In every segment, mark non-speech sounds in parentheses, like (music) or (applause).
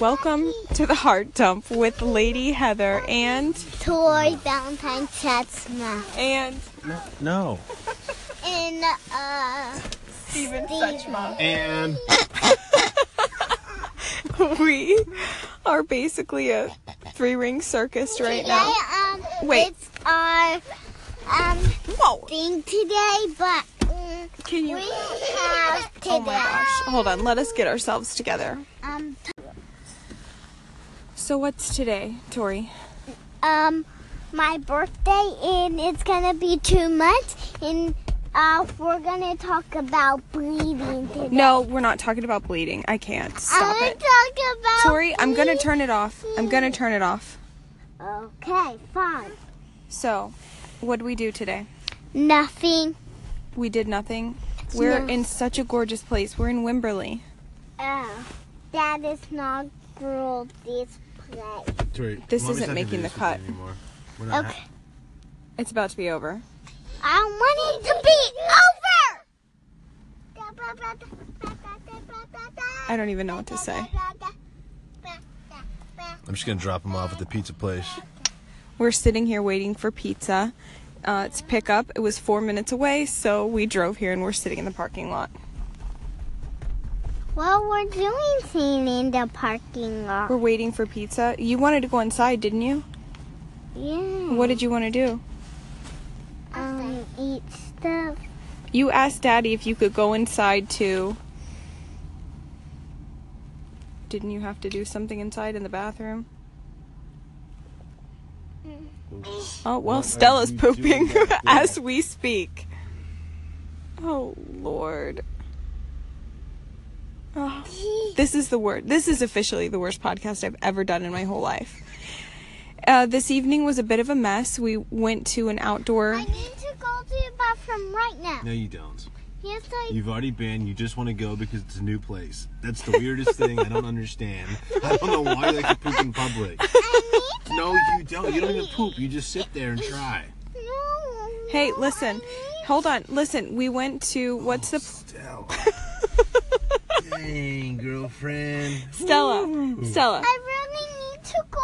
Welcome to the Heart Dump with Lady Heather and Toy Valentine Chatsma. and No. And, uh, Steven Steven. And (laughs) We are basically a three ring circus right today, now. um, Wait. it's our, um, Whoa! thing today, but, um, Can you? we have today, Oh my gosh! Hold on. Let us get ourselves together. um, So what's today, Tori? um, my birthday, and it's gonna be two months, and, uh, we're gonna talk about bleeding today. No, we're not talking about bleeding. I can't. Stop I'm gonna it. talk about Tori, I'm gonna turn it off. I'm gonna turn it off. Okay, fine. So, what do we do today? Nothing. We did nothing. We're No. in such a gorgeous place. We're in Wimberley. Oh, that is not play. Tori, This Mommy's isn't making the cut. you Anymore. We're Okay. It's about to be over. I want it to be over. I don't even know what to say. I'm just gonna drop him off at the pizza place. We're sitting here waiting for pizza. Uh, to pick up. It was four minutes away, so we drove here and we're sitting in the parking lot. Well, we're doing thing in the parking lot. We're waiting for pizza. You wanted to go inside, didn't you? Yeah. What did you want to do? Um, eat stuff. You asked Daddy if you could go inside too. Didn't you have to do something inside in the bathroom? Oh, well, What Stella's pooping doing back (laughs) there? as we speak. Oh, Lord. Oh, this is the word. This is officially the worst podcast I've ever done in my whole life. Uh, this evening was a bit of a mess. We went to an outdoor. I need to go to the bathroom right now. No, you don't. Yes, I. You've already been. You just want to go because it's a new place. That's the weirdest (laughs) thing. I don't understand. I don't know why you like to poop in public. I need to. No, you don't. You don't even poop. You just sit there and try. No. Hey, listen. I need- Hold on. Listen, we went to what's the (laughs) Stella. Dang, girlfriend. Stella? Stella. I really need to go.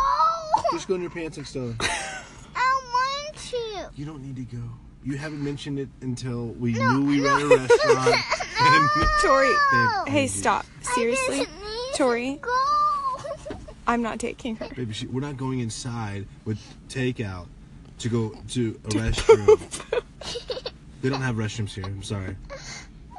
Just go in your pants like Stella. (laughs) I want to. You don't need to go. You haven't mentioned it until we knew we were at a restaurant. (laughs) and (laughs) Tori. No. Hey, stop. Seriously? I just need Tori? to go. I'm not taking her. Baby, she, we're not going inside with takeout to go to a restroom. they don't have restrooms here. I'm sorry.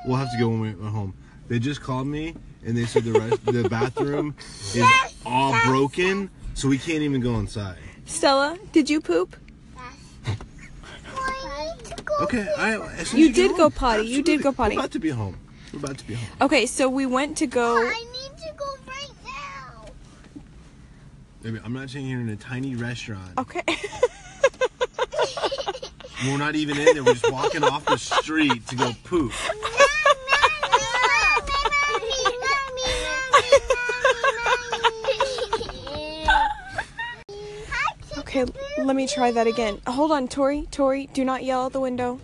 We'll have to go when we're at home. They just called me and they said the rest, the (laughs) bathroom is all broken, so we can't even go inside. Stella, did you poop? I need to go. Okay, I. As soon You as get did go home, potty. You did absolutely. go potty. We're about to be home. We're about to be home. Okay, so we went to go. I need to go right now. Baby, I'm not sitting here in a tiny restaurant. Okay. (laughs) We're not even in there. We're just walking off the street to go poop. Okay, let me try that again. Hold on, Tori. Tori, do not yell out the window.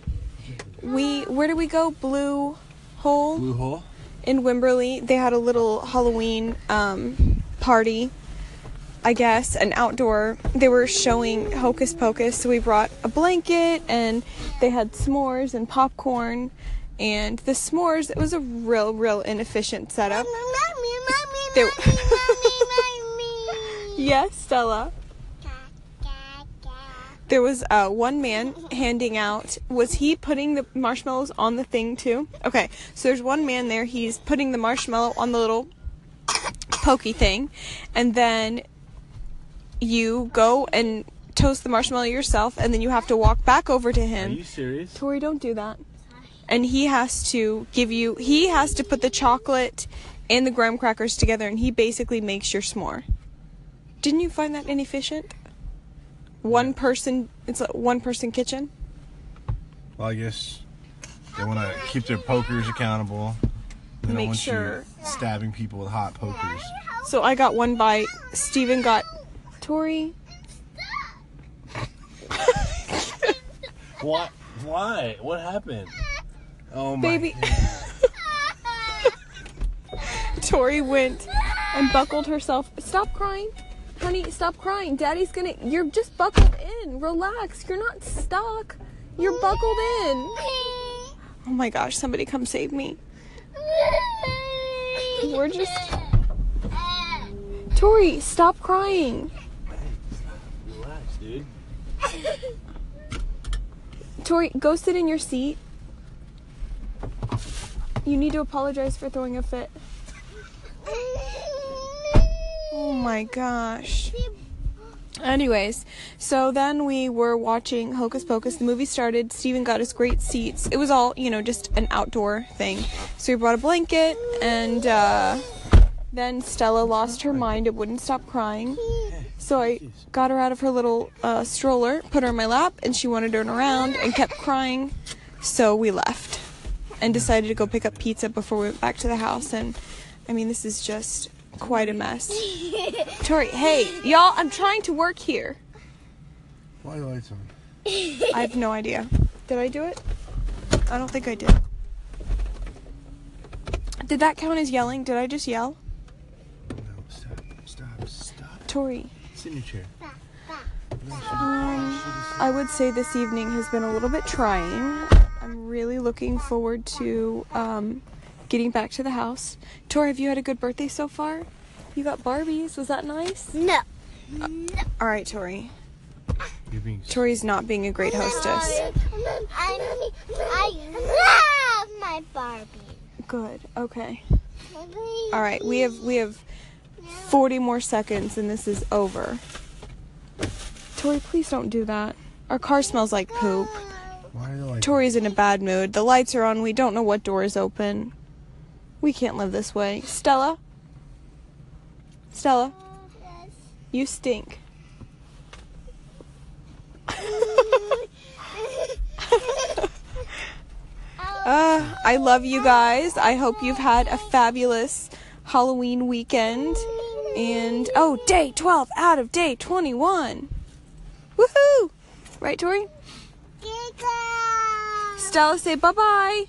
We where did we go? Blue Hole Blue hole. in Wimberley. They had a little Halloween um, party. I guess an outdoor. They were showing Hocus Pocus, so we brought a blanket and they had s'mores and popcorn. And the s'mores, it was a real, real inefficient setup. There- (laughs) Yes, Stella. There was uh, one man handing out. Was he putting the marshmallows on the thing too? Okay, so there's one man there. He's putting the marshmallow on the little pokey thing, and then you go and toast the marshmallow yourself, and then you have to walk back over to him. Are you serious? Tori, don't do that. And he has to give you. He has to put the chocolate and the graham crackers together, and he basically makes your s'more. Didn't you find that inefficient? One person. It's a one person kitchen. Well, I guess they want to keep their pokers accountable. They don't Make want sure- you stabbing people with hot pokers. So I got one bite. Steven got. Tori. (laughs) What? Why? What happened? Oh my Baby. (laughs) Tori went and buckled herself. Stop crying. Honey, stop crying. Daddy's gonna. You're just buckled in. Relax. You're not stuck. You're buckled in. Oh my gosh, somebody come save me. We're just. Tori, stop crying. Relax, dude. Tori, go sit in your seat. You need to apologize for throwing a fit. Oh my gosh. Anyways, so then we were watching Hocus Pocus. The movie started. Steven got us great seats. It was all, you know, just an outdoor thing. So we brought a blanket, and uh, then Stella lost her mind and wouldn't stop crying. So I got her out of her little uh, stroller, put her in my lap, and she wanted to turn around and kept crying. So we left and decided to go pick up pizza before we went back to the house. And I mean, this is just quite a mess. Tori, hey, y'all, I'm trying to work here. Why are the lights on? I have no idea. Did I do it? I don't think I did. Did that count as yelling? Did I just yell? No, stop, stop, stop. Tori, Sit in your chair. um, I would say this evening has been a little bit trying. I'm really looking forward to um, getting back to the house. Tori, have you had a good birthday so far? You got Barbies. Was that nice? No. Uh, all right, Tori. You're being Tori's not being a great hostess. I, I love my Barbie. Good. Okay. All right, we have we have 40 more seconds and this is over. Tori, please don't do that. Our car smells like poop. Why are the lights Tori's in a bad mood. The lights are on. We don't know what door is open. We can't live this way. Stella? Stella, you stink. (laughs) Uh, I love you guys. I hope you've had a fabulous Halloween weekend. And oh, day 12 out of day 21. Woohoo! Right, Tori? Stella, say bye bye.